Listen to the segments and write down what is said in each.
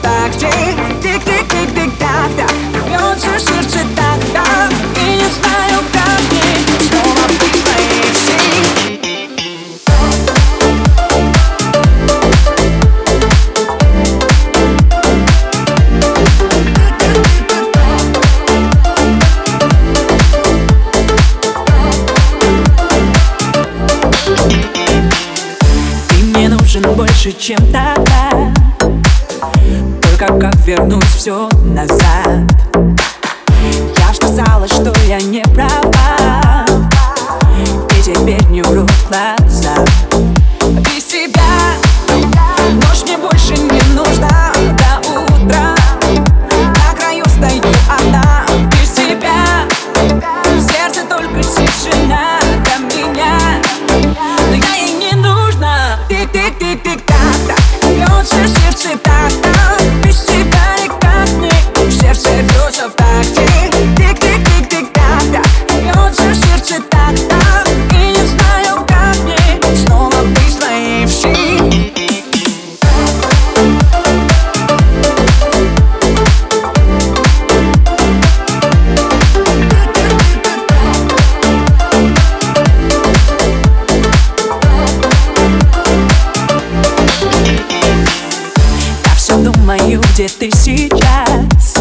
такте Тик-тик-тик-тик-так-так Бьется сердце так-так И не знаю, как мне Снова быть твоей всей больше, чем тогда вернуть все назад. Я ж сказала, что я не права. И теперь не вру думаю, где ты сейчас?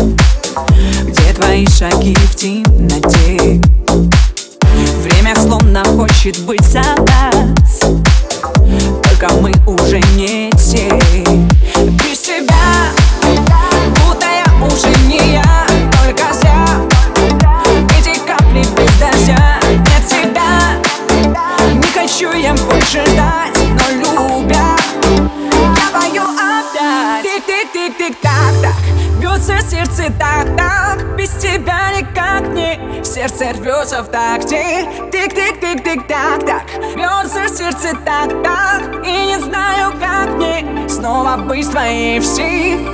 Где твои шаги в темноте? Время словно хочет быть за нас. Только мы Сердце так-так Без тебя никак не. Сердце рвется в такте Тик-тик-тик-тик-так-так Бьется сердце так-так И не знаю, как мне. Снова быть твоей всей